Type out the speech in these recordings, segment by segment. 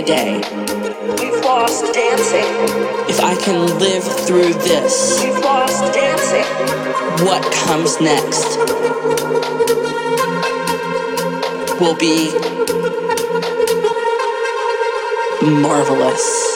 my day. We've lost dancing. If I can live through this, we've lost dancing. What comes next will be marvelous.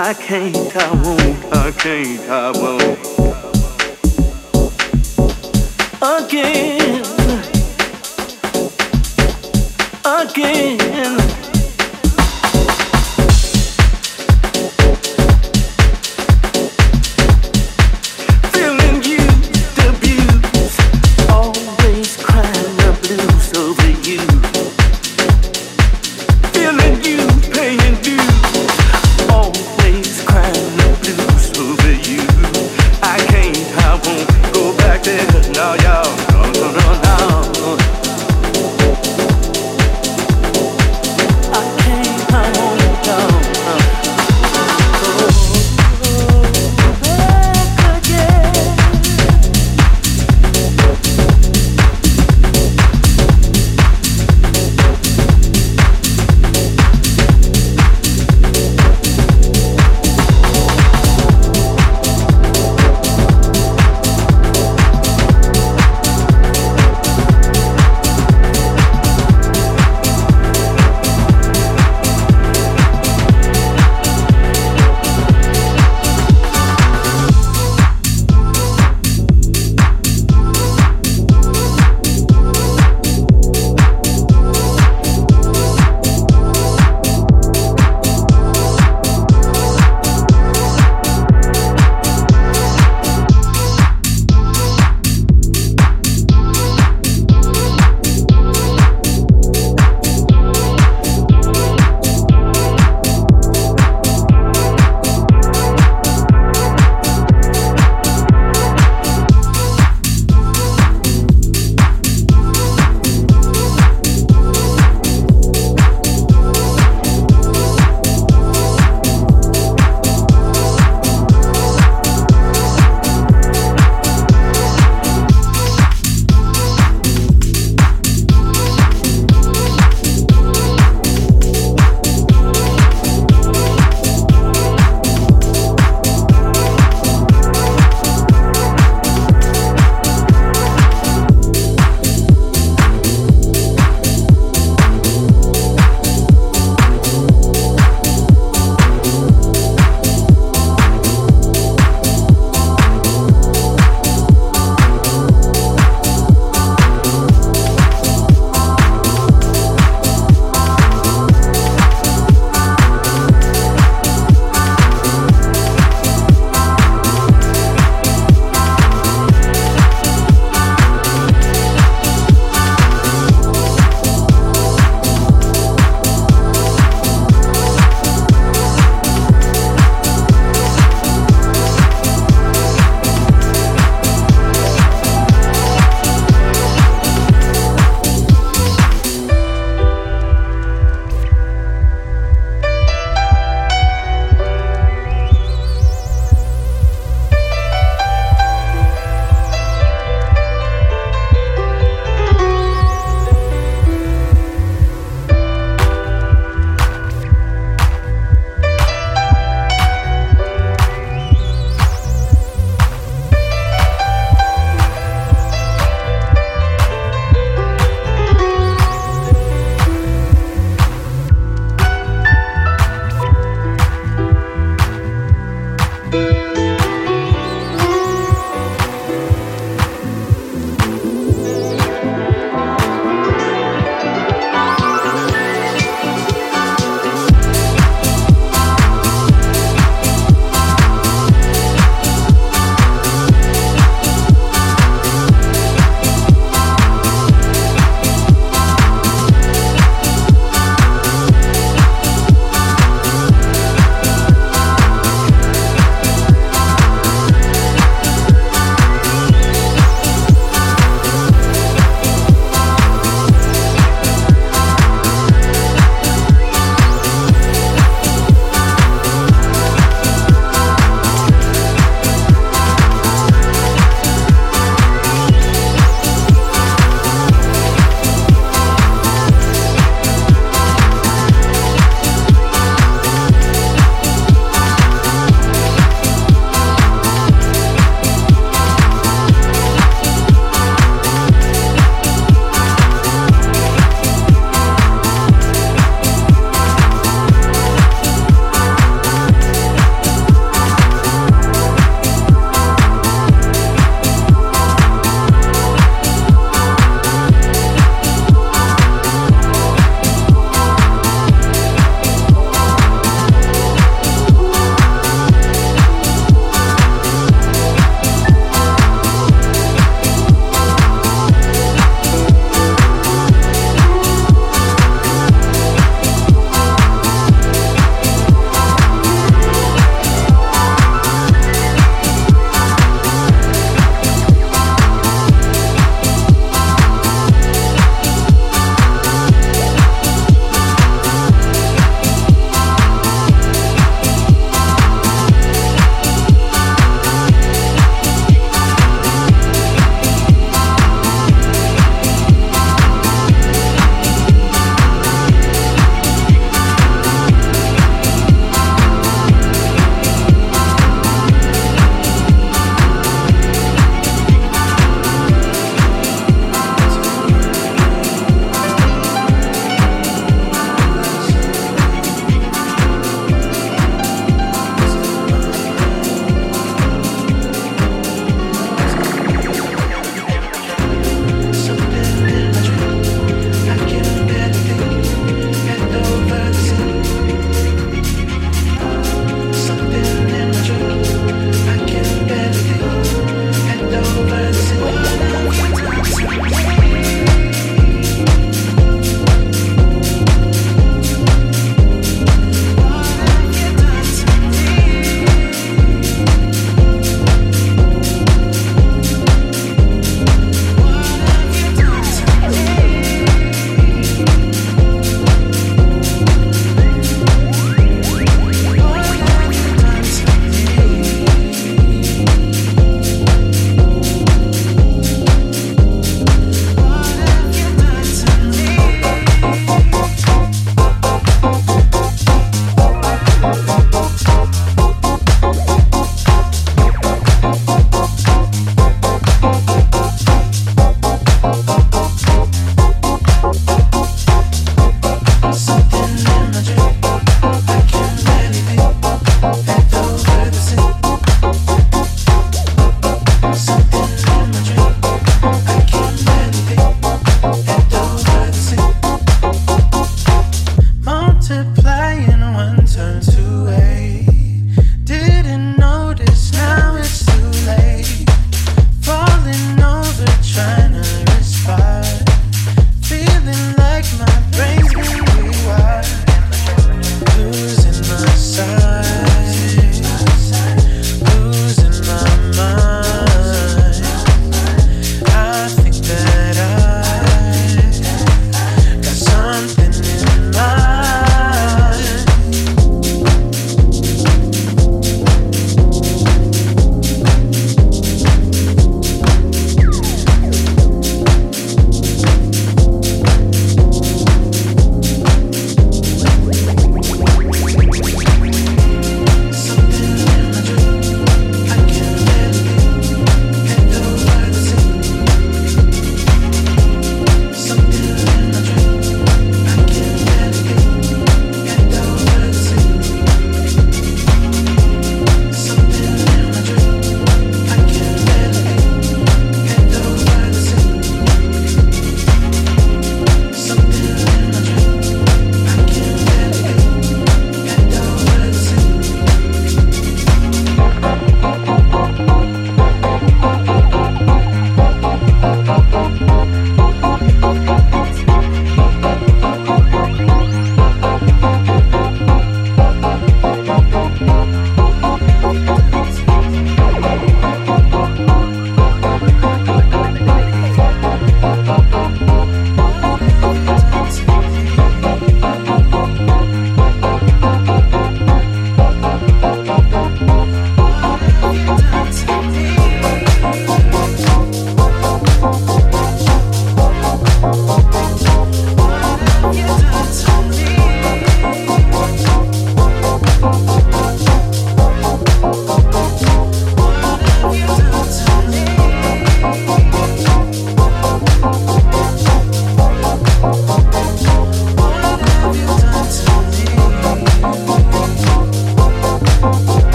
I can't, I won't, I can't, I won't. Again, again.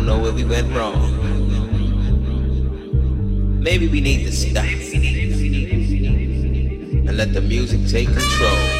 Don't know where we went wrong. Maybe we need to stop and let the music take control.